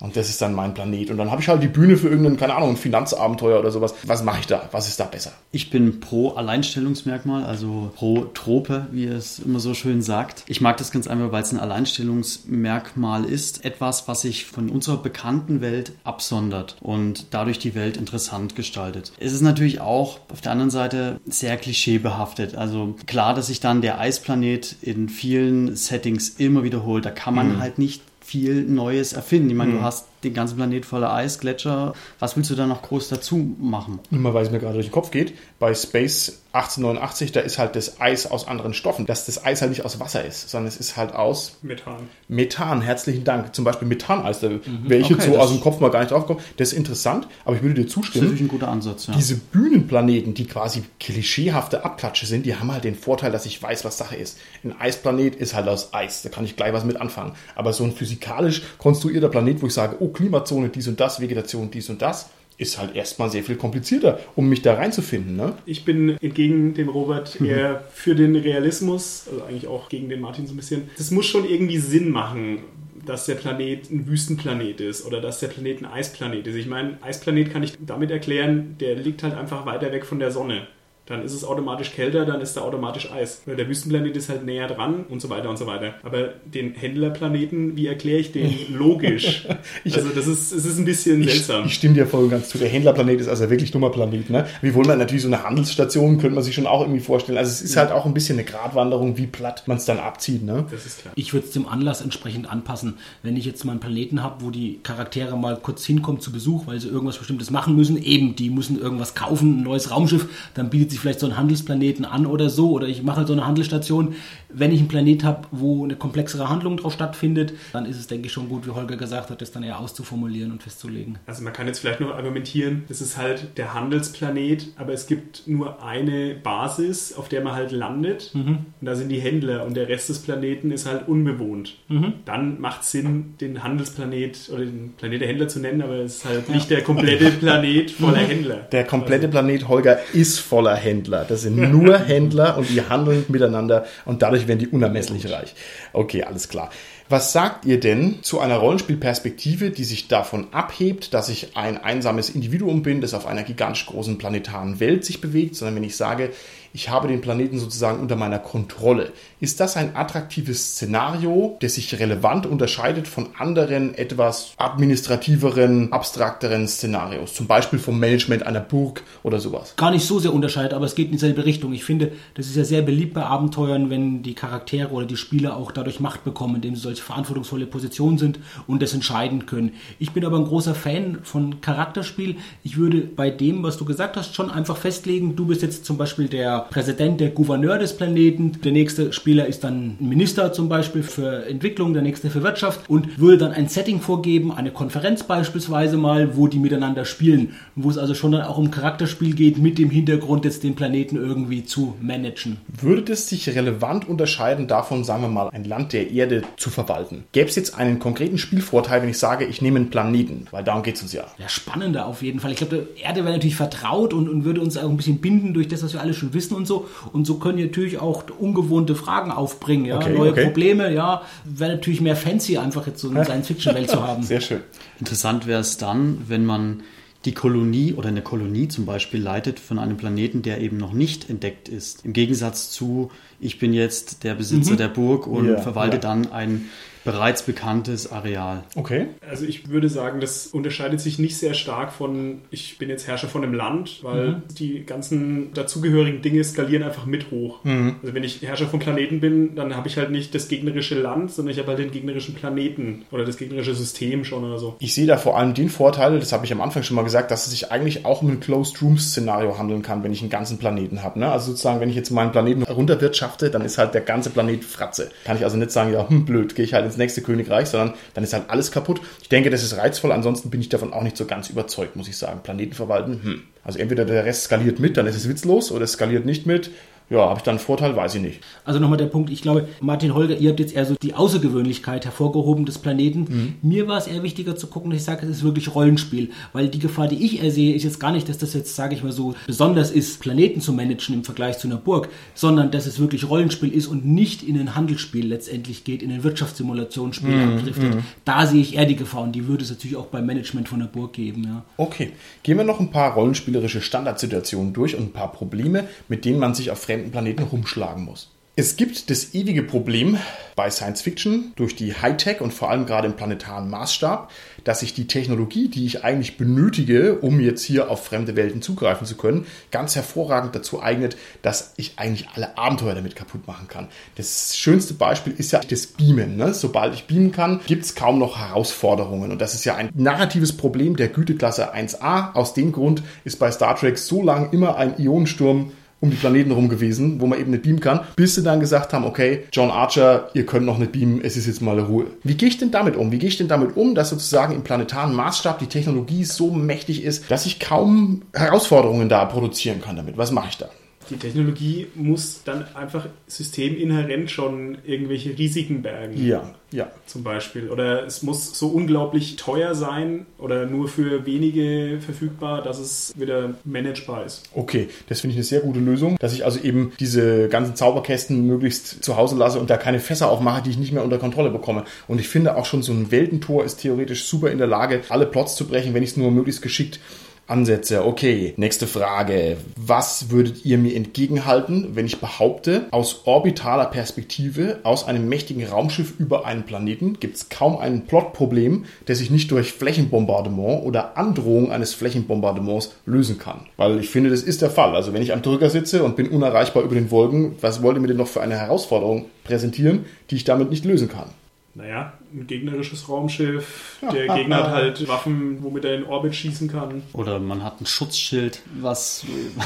Und das ist dann mein Planet. Und dann habe ich halt die Bühne für irgendein, keine Ahnung, ein Finanzabenteuer oder sowas. Was mache ich da? Was ist da besser? Ich bin pro Alleinstellungsmerkmal, also pro Trope, wie es immer so schön sagt. Ich mag das ganz einfach, weil es ein Alleinstellungsmerkmal ist. Etwas, was sich von unserer bekannten Welt absondert und dadurch die Welt interessant gestaltet. Es ist natürlich auch auf der anderen Seite sehr klischeebehaftet. Also klar, dass sich dann der Eisplanet in vielen Settings immer wiederholt. Da kann man mhm. halt nicht viel Neues erfinden. Ich meine, mhm. du hast den ganzen Planet voller Eis, Gletscher. Was willst du da noch groß dazu machen? Nur mal, weil es mir gerade durch den Kopf geht. Bei Space 1889, da ist halt das Eis aus anderen Stoffen. Dass das Eis halt nicht aus Wasser ist, sondern es ist halt aus Methan. Methan, herzlichen Dank. Zum Beispiel Methaneis, da mhm. wäre ich okay, jetzt so aus dem Kopf mal gar nicht drauf gekommen. Das ist interessant, aber ich würde dir zustimmen. Das ist natürlich ein guter Ansatz, ja. Diese Bühnenplaneten, die quasi klischeehafte Abklatsche sind, die haben halt den Vorteil, dass ich weiß, was Sache ist. Ein Eisplanet ist halt aus Eis, da kann ich gleich was mit anfangen. Aber so ein physikalisch konstruierter Planet, wo ich sage, oh, Klimazone, dies und das, Vegetation, dies und das, ist halt erstmal sehr viel komplizierter, um mich da reinzufinden. Ne? Ich bin entgegen dem Robert eher für den Realismus, also eigentlich auch gegen den Martin so ein bisschen. Das muss schon irgendwie Sinn machen dass der Planet ein Wüstenplanet ist oder dass der Planet ein Eisplanet ist. Ich meine, Eisplanet kann ich damit erklären, der liegt halt einfach weiter weg von der Sonne dann ist es automatisch kälter, dann ist da automatisch Eis. Weil der Wüstenplanet ist halt näher dran und so weiter und so weiter. Aber den Händlerplaneten, wie erkläre ich den logisch? ich, also das ist, es ist ein bisschen seltsam. Ich, ich stimme dir voll und ganz zu. Der Händlerplanet ist also wirklich dummer Planet. Ne? Wie wollen wir natürlich so eine Handelsstation, könnte man sich schon auch irgendwie vorstellen. Also es ist halt auch ein bisschen eine Gratwanderung, wie platt man es dann abzieht. Ne? Das ist klar. Ich würde es dem Anlass entsprechend anpassen. Wenn ich jetzt mal einen Planeten habe, wo die Charaktere mal kurz hinkommen zu Besuch, weil sie irgendwas Bestimmtes machen müssen, eben, die müssen irgendwas kaufen, ein neues Raumschiff, dann bietet sich sich vielleicht so einen Handelsplaneten an oder so, oder ich mache so eine Handelsstation. Wenn ich einen Planet habe, wo eine komplexere Handlung drauf stattfindet, dann ist es, denke ich, schon gut, wie Holger gesagt hat, das dann eher auszuformulieren und festzulegen. Also man kann jetzt vielleicht noch argumentieren, das ist halt der Handelsplanet, aber es gibt nur eine Basis, auf der man halt landet. Mhm. Und da sind die Händler und der Rest des Planeten ist halt unbewohnt. Mhm. Dann macht es Sinn, den Handelsplanet oder den Planet der Händler zu nennen, aber es ist halt ja. nicht der komplette Planet voller mhm. Händler. Der komplette also. Planet, Holger, ist voller Händler. Händler. Das sind nur Händler und die handeln miteinander und dadurch werden die unermesslich reich. Okay, alles klar. Was sagt ihr denn zu einer Rollenspielperspektive, die sich davon abhebt, dass ich ein einsames Individuum bin, das auf einer gigantisch großen planetaren Welt sich bewegt, sondern wenn ich sage, ich habe den Planeten sozusagen unter meiner Kontrolle. Ist das ein attraktives Szenario, das sich relevant unterscheidet von anderen etwas administrativeren, abstrakteren Szenarios? Zum Beispiel vom Management einer Burg oder sowas? Gar nicht so sehr unterscheidet, aber es geht in dieselbe Richtung. Ich finde, das ist ja sehr beliebt bei Abenteuern, wenn die Charaktere oder die Spieler auch dadurch Macht bekommen, indem sie solche verantwortungsvolle Positionen sind und das entscheiden können. Ich bin aber ein großer Fan von Charakterspiel. Ich würde bei dem, was du gesagt hast, schon einfach festlegen, du bist jetzt zum Beispiel der Präsident, der Gouverneur des Planeten. Der nächste Spieler ist dann ein Minister zum Beispiel für Entwicklung, der nächste für Wirtschaft und würde dann ein Setting vorgeben, eine Konferenz beispielsweise mal, wo die miteinander spielen, wo es also schon dann auch um Charakterspiel geht, mit dem Hintergrund jetzt den Planeten irgendwie zu managen. Würde es sich relevant unterscheiden davon, sagen wir mal, ein Land der Erde zu verwalten? Gäbe es jetzt einen konkreten Spielvorteil, wenn ich sage, ich nehme einen Planeten? Weil darum geht es uns ja. Ja, spannender auf jeden Fall. Ich glaube, die Erde wäre natürlich vertraut und, und würde uns auch ein bisschen binden durch das, was wir alle schon wissen und so. Und so können natürlich auch ungewohnte Fragen aufbringen, ja, okay, neue okay. Probleme, ja. Wäre natürlich mehr fancy, einfach jetzt so eine Science-Fiction-Welt zu haben. Sehr schön. Interessant wäre es dann, wenn man die Kolonie oder eine Kolonie zum Beispiel leitet von einem Planeten, der eben noch nicht entdeckt ist. Im Gegensatz zu, ich bin jetzt der Besitzer mhm. der Burg und ja, verwalte ja. dann ein bereits bekanntes Areal. Okay. Also ich würde sagen, das unterscheidet sich nicht sehr stark von, ich bin jetzt Herrscher von einem Land, weil mhm. die ganzen dazugehörigen Dinge skalieren einfach mit hoch. Mhm. Also wenn ich Herrscher von Planeten bin, dann habe ich halt nicht das gegnerische Land, sondern ich habe halt den gegnerischen Planeten oder das gegnerische System schon oder so. Ich sehe da vor allem den Vorteil, das habe ich am Anfang schon mal gesagt, dass es sich eigentlich auch um ein Closed Room Szenario handeln kann, wenn ich einen ganzen Planeten habe. Ne? Also sozusagen, wenn ich jetzt meinen Planeten runterwirtschafte, dann ist halt der ganze Planet Fratze. Kann ich also nicht sagen, ja, hm, blöd, gehe ich halt ins nächste Königreich, sondern dann ist halt alles kaputt. Ich denke, das ist reizvoll, ansonsten bin ich davon auch nicht so ganz überzeugt, muss ich sagen. Planeten verwalten, hm. Also entweder der Rest skaliert mit, dann ist es witzlos, oder es skaliert nicht mit, ja, habe ich dann einen Vorteil? Weiß ich nicht. Also nochmal der Punkt, ich glaube, Martin Holger, ihr habt jetzt eher so die Außergewöhnlichkeit hervorgehoben des Planeten. Mhm. Mir war es eher wichtiger zu gucken, dass ich sage, es ist wirklich Rollenspiel. Weil die Gefahr, die ich ersehe, ist jetzt gar nicht, dass das jetzt, sage ich mal so, besonders ist, Planeten zu managen im Vergleich zu einer Burg, sondern dass es wirklich Rollenspiel ist und nicht in ein Handelsspiel letztendlich geht, in ein Wirtschaftssimulationsspiel mhm. abdriftet. Mhm. Da sehe ich eher die Gefahr und die würde es natürlich auch beim Management von einer Burg geben. Ja. Okay, gehen wir noch ein paar rollenspielerische Standardsituationen durch und ein paar Probleme, mit denen man sich auf fremden Planeten rumschlagen muss. Es gibt das ewige Problem bei Science Fiction durch die Hightech und vor allem gerade im planetaren Maßstab, dass sich die Technologie, die ich eigentlich benötige, um jetzt hier auf fremde Welten zugreifen zu können, ganz hervorragend dazu eignet, dass ich eigentlich alle Abenteuer damit kaputt machen kann. Das schönste Beispiel ist ja das Beamen. Ne? Sobald ich beamen kann, gibt es kaum noch Herausforderungen. Und das ist ja ein narratives Problem der Güteklasse 1a. Aus dem Grund ist bei Star Trek so lange immer ein Ionensturm um die Planeten rum gewesen, wo man eben nicht beamen kann, bis sie dann gesagt haben, okay, John Archer, ihr könnt noch nicht beamen, es ist jetzt mal Ruhe. Wie gehe ich denn damit um? Wie gehe ich denn damit um, dass sozusagen im planetaren Maßstab die Technologie so mächtig ist, dass ich kaum Herausforderungen da produzieren kann damit? Was mache ich da? Die Technologie muss dann einfach systeminhärent schon irgendwelche Risiken bergen. Ja, ja. Zum Beispiel. Oder es muss so unglaublich teuer sein oder nur für wenige verfügbar, dass es wieder managebar ist. Okay, das finde ich eine sehr gute Lösung, dass ich also eben diese ganzen Zauberkästen möglichst zu Hause lasse und da keine Fässer aufmache, die ich nicht mehr unter Kontrolle bekomme. Und ich finde auch schon so ein Weltentor ist theoretisch super in der Lage, alle Plots zu brechen, wenn ich es nur möglichst geschickt Ansätze. Okay, nächste Frage. Was würdet ihr mir entgegenhalten, wenn ich behaupte, aus orbitaler Perspektive, aus einem mächtigen Raumschiff über einen Planeten gibt es kaum ein Plotproblem, das sich nicht durch Flächenbombardement oder Androhung eines Flächenbombardements lösen kann? Weil ich finde, das ist der Fall. Also wenn ich am Drücker sitze und bin unerreichbar über den Wolken, was wollt ihr mir denn noch für eine Herausforderung präsentieren, die ich damit nicht lösen kann? Naja, ein gegnerisches Raumschiff. Der Gegner hat halt Waffen, womit er in Orbit schießen kann. Oder man hat ein Schutzschild, was.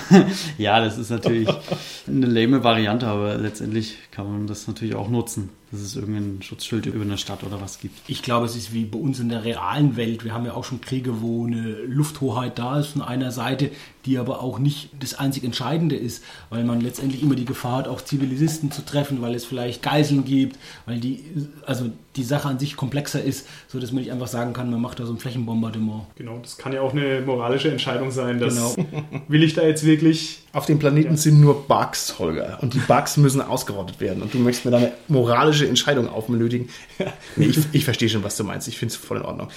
ja, das ist natürlich eine lame Variante, aber letztendlich kann man das natürlich auch nutzen dass es irgendein Schutzschild über eine Stadt oder was gibt. Ich glaube, es ist wie bei uns in der realen Welt. Wir haben ja auch schon Kriege, wo eine Lufthoheit da ist von einer Seite, die aber auch nicht das einzig Entscheidende ist, weil man letztendlich immer die Gefahr hat, auch Zivilisten zu treffen, weil es vielleicht Geiseln gibt, weil die, also die Sache an sich komplexer ist, so dass man nicht einfach sagen kann, man macht da so ein Flächenbombardement. Genau, das kann ja auch eine moralische Entscheidung sein, dass genau. will ich da jetzt wirklich auf dem Planeten ja. sind nur Bugs, Holger. Und die Bugs müssen ausgerottet werden. Und du möchtest mir da eine moralische Entscheidung aufmötigen. nee, ich, ich verstehe schon, was du meinst. Ich finde es voll in Ordnung.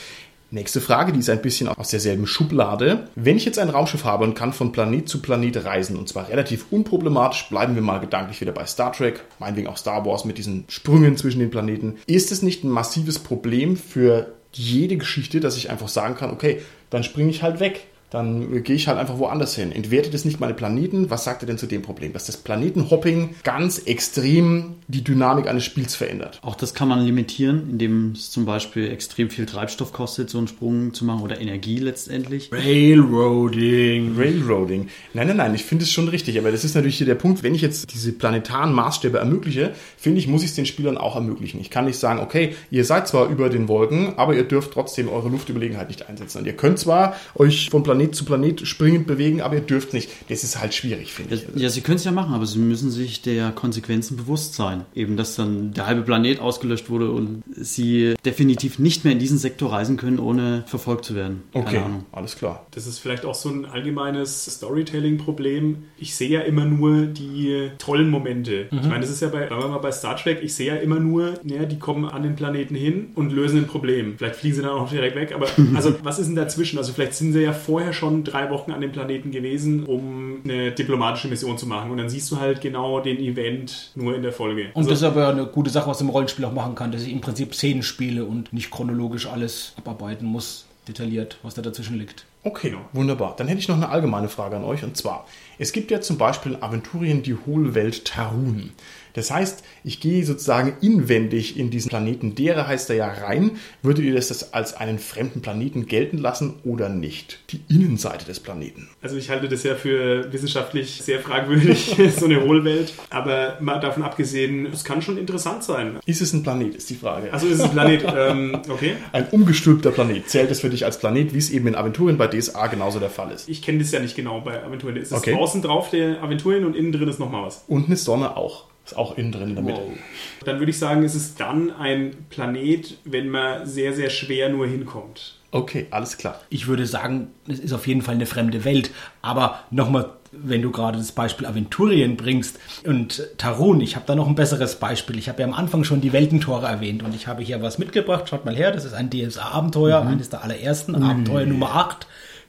Nächste Frage, die ist ein bisschen aus derselben Schublade. Wenn ich jetzt ein Raumschiff habe und kann von Planet zu Planet reisen, und zwar relativ unproblematisch, bleiben wir mal gedanklich wieder bei Star Trek, meinetwegen auch Star Wars mit diesen Sprüngen zwischen den Planeten, ist es nicht ein massives Problem für jede Geschichte, dass ich einfach sagen kann, okay, dann springe ich halt weg dann gehe ich halt einfach woanders hin. Entwertet es nicht meine Planeten? Was sagt er denn zu dem Problem? Dass das Planetenhopping ganz extrem die Dynamik eines Spiels verändert. Auch das kann man limitieren, indem es zum Beispiel extrem viel Treibstoff kostet, so einen Sprung zu machen oder Energie letztendlich. Railroading. Railroading. Nein, nein, nein, ich finde es schon richtig. Aber das ist natürlich hier der Punkt, wenn ich jetzt diese planetaren Maßstäbe ermögliche, finde ich, muss ich es den Spielern auch ermöglichen. Ich kann nicht sagen, okay, ihr seid zwar über den Wolken, aber ihr dürft trotzdem eure Luftüberlegenheit nicht einsetzen. Und ihr könnt zwar euch von Planet zu Planet springend bewegen, aber ihr dürft nicht. Das ist halt schwierig, finde ich. Ja, sie können es ja machen, aber sie müssen sich der Konsequenzen bewusst sein. Eben, dass dann der halbe Planet ausgelöscht wurde und sie definitiv nicht mehr in diesen Sektor reisen können, ohne verfolgt zu werden. Keine okay, Ahnung. alles klar. Das ist vielleicht auch so ein allgemeines Storytelling-Problem. Ich sehe ja immer nur die tollen Momente. Mhm. Ich meine, das ist ja bei, sagen wir mal bei Star Trek, ich sehe ja immer nur, ja, die kommen an den Planeten hin und lösen ein Problem. Vielleicht fliegen sie dann auch direkt weg, aber also was ist denn dazwischen? Also vielleicht sind sie ja vorher schon drei Wochen an dem Planeten gewesen, um eine diplomatische Mission zu machen. Und dann siehst du halt genau den Event nur in der Folge. Und also, das ist aber eine gute Sache, was im Rollenspiel auch machen kann, dass ich im Prinzip Szenen spiele und nicht chronologisch alles abarbeiten muss, detailliert, was da dazwischen liegt. Okay, wunderbar. Dann hätte ich noch eine allgemeine Frage an euch. Und zwar, es gibt ja zum Beispiel Aventurien die Hohlwelt Tarun. Das heißt, ich gehe sozusagen inwendig in diesen Planeten Dere heißt er ja rein. Würdet ihr das als einen fremden Planeten gelten lassen oder nicht? Die Innenseite des Planeten. Also ich halte das ja für wissenschaftlich sehr fragwürdig, so eine Hohlwelt. Aber mal davon abgesehen, es kann schon interessant sein. Ist es ein Planet, ist die Frage. Also ist es ein Planet, ähm, okay. Ein umgestülpter Planet. Zählt es für dich als Planet, wie es eben in Aventurien bei DSA genauso der Fall ist? Ich kenne das ja nicht genau bei Aventurien. Ist es okay. draußen drauf der Aventurien und innen drin ist nochmal was? Und eine Sonne auch. Ist auch innen drin in der Mitte. Wow. Dann würde ich sagen, ist es dann ein Planet, wenn man sehr, sehr schwer nur hinkommt. Okay, alles klar. Ich würde sagen, es ist auf jeden Fall eine fremde Welt. Aber nochmal, wenn du gerade das Beispiel Aventurien bringst und Tarun, ich habe da noch ein besseres Beispiel. Ich habe ja am Anfang schon die Weltentore erwähnt und ich habe hier was mitgebracht. Schaut mal her, das ist ein DSA-Abenteuer, mhm. eines der allerersten, mhm. Abenteuer Nummer 8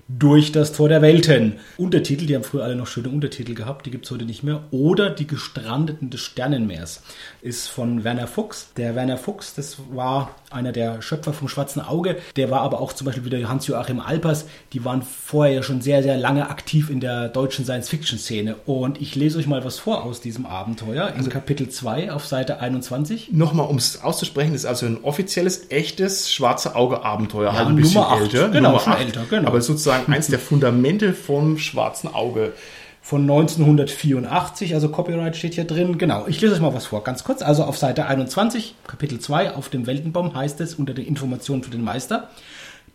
durch das Tor der Welten. Untertitel, die haben früher alle noch schöne Untertitel gehabt, die gibt es heute nicht mehr. Oder Die Gestrandeten des Sternenmeers ist von Werner Fuchs. Der Werner Fuchs, das war einer der Schöpfer vom Schwarzen Auge. Der war aber auch zum Beispiel wieder Hans-Joachim Alpers. Die waren vorher ja schon sehr, sehr lange aktiv in der deutschen Science-Fiction-Szene. Und ich lese euch mal was vor aus diesem Abenteuer in also, Kapitel 2 auf Seite 21. Nochmal, um es auszusprechen, ist also ein offizielles, echtes Schwarze Auge-Abenteuer. Ja, halt ein bisschen Nummer 8. älter. Genau, Nummer schon 8. älter, genau. Aber sozusagen eins der Fundamente vom Schwarzen Auge von 1984, also Copyright steht hier drin. Genau, ich lese euch mal was vor, ganz kurz. Also auf Seite 21, Kapitel 2, auf dem Weltenbaum heißt es unter den Informationen für den Meister,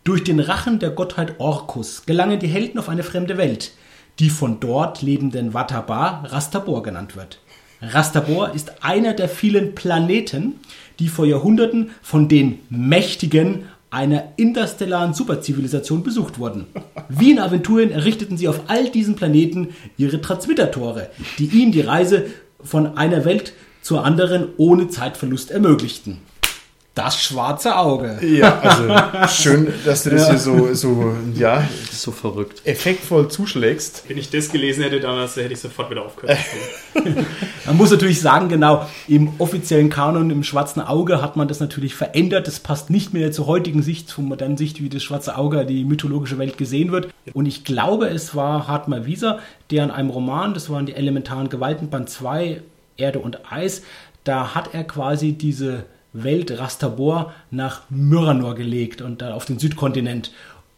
durch den Rachen der Gottheit Orkus gelangen die Helden auf eine fremde Welt. die von dort lebenden Watabar Rastabor genannt wird. Rastabor ist einer der vielen Planeten, die vor Jahrhunderten von den Mächtigen einer interstellaren Superzivilisation besucht wurden. Wie in Aventurien errichteten sie auf all diesen Planeten ihre Transmittertore, die ihnen die Reise von einer Welt zur anderen ohne Zeitverlust ermöglichten. Das schwarze Auge. Ja, also schön, dass du das ja. hier so, so, ja, so verrückt, effektvoll zuschlägst. Wenn ich das gelesen hätte damals, hätte ich sofort wieder aufgehört. man muss natürlich sagen, genau, im offiziellen Kanon, im schwarzen Auge hat man das natürlich verändert. Das passt nicht mehr zur heutigen Sicht, zur modernen Sicht, wie das schwarze Auge die mythologische Welt gesehen wird. Und ich glaube, es war Hartmar Wieser, der in einem Roman, das waren die elementaren Gewalten, Band 2, Erde und Eis, da hat er quasi diese Welt Rastabor nach Myranor gelegt und da auf den Südkontinent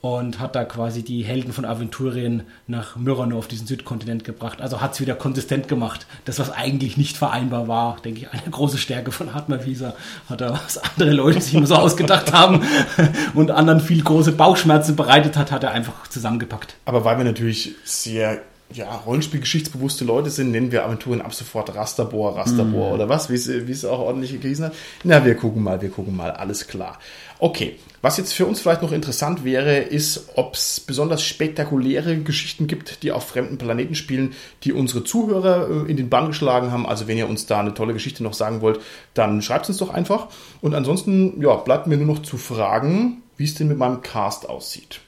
und hat da quasi die Helden von Aventurien nach Myranor auf diesen Südkontinent gebracht. Also hat es wieder konsistent gemacht. Das, was eigentlich nicht vereinbar war, denke ich, eine große Stärke von Hartmar Wieser, hat er, was andere Leute sich immer so ausgedacht haben und anderen viel große Bauchschmerzen bereitet hat, hat er einfach zusammengepackt. Aber weil wir natürlich sehr ja, Rollenspiel-geschichtsbewusste Leute sind, nennen wir Aventuren ab sofort Rasterbohr, Rasterbohr mm. oder was, wie es auch ordentlich gelesen hat. Na, wir gucken mal, wir gucken mal, alles klar. Okay, was jetzt für uns vielleicht noch interessant wäre, ist, ob es besonders spektakuläre Geschichten gibt, die auf fremden Planeten spielen, die unsere Zuhörer äh, in den Bann geschlagen haben. Also wenn ihr uns da eine tolle Geschichte noch sagen wollt, dann schreibt es uns doch einfach. Und ansonsten, ja, bleibt mir nur noch zu fragen, wie es denn mit meinem Cast aussieht.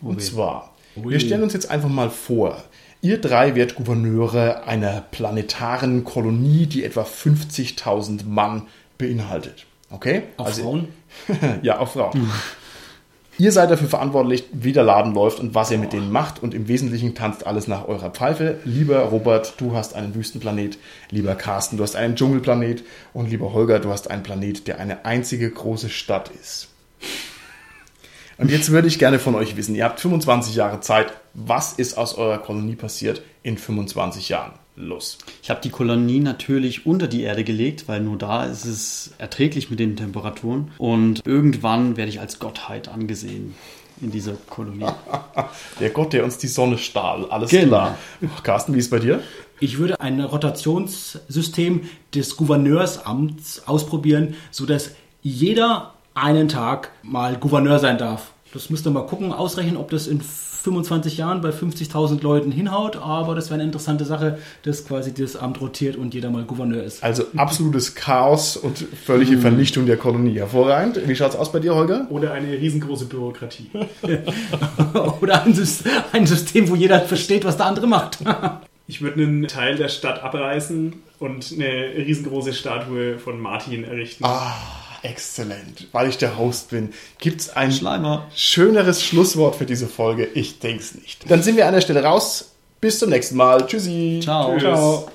Und zwar, Ui. wir stellen uns jetzt einfach mal vor, Ihr drei werdet Gouverneure einer planetaren Kolonie, die etwa 50.000 Mann beinhaltet. Okay? Auf also, Frauen? ja, auf Frauen. Ihr seid dafür verantwortlich, wie der Laden läuft und was ihr mit denen macht. Und im Wesentlichen tanzt alles nach eurer Pfeife. Lieber Robert, du hast einen Wüstenplanet. Lieber Carsten, du hast einen Dschungelplanet. Und lieber Holger, du hast einen Planet, der eine einzige große Stadt ist. Und jetzt würde ich gerne von euch wissen, ihr habt 25 Jahre Zeit. Was ist aus eurer Kolonie passiert in 25 Jahren? Los. Ich habe die Kolonie natürlich unter die Erde gelegt, weil nur da ist es erträglich mit den Temperaturen. Und irgendwann werde ich als Gottheit angesehen in dieser Kolonie. der Gott, der uns die Sonne stahl. Alles genau. klar. Carsten, wie ist es bei dir? Ich würde ein Rotationssystem des Gouverneursamts ausprobieren, sodass jeder einen Tag mal Gouverneur sein darf. Das müsst ihr mal gucken, ausrechnen, ob das in 25 Jahren bei 50.000 Leuten hinhaut, aber das wäre eine interessante Sache, dass quasi das Amt rotiert und jeder mal Gouverneur ist. Also absolutes Chaos und völlige Vernichtung der Kolonie. Hervorragend. Wie schaut es aus bei dir, Holger? Oder eine riesengroße Bürokratie. Oder ein System, ein System, wo jeder versteht, was der andere macht. Ich würde einen Teil der Stadt abreißen und eine riesengroße Statue von Martin errichten. Ah. Exzellent, weil ich der Host bin. Gibt es ein Schleimer. schöneres Schlusswort für diese Folge? Ich denke es nicht. Dann sind wir an der Stelle raus. Bis zum nächsten Mal. Tschüssi. Ciao. Ciao.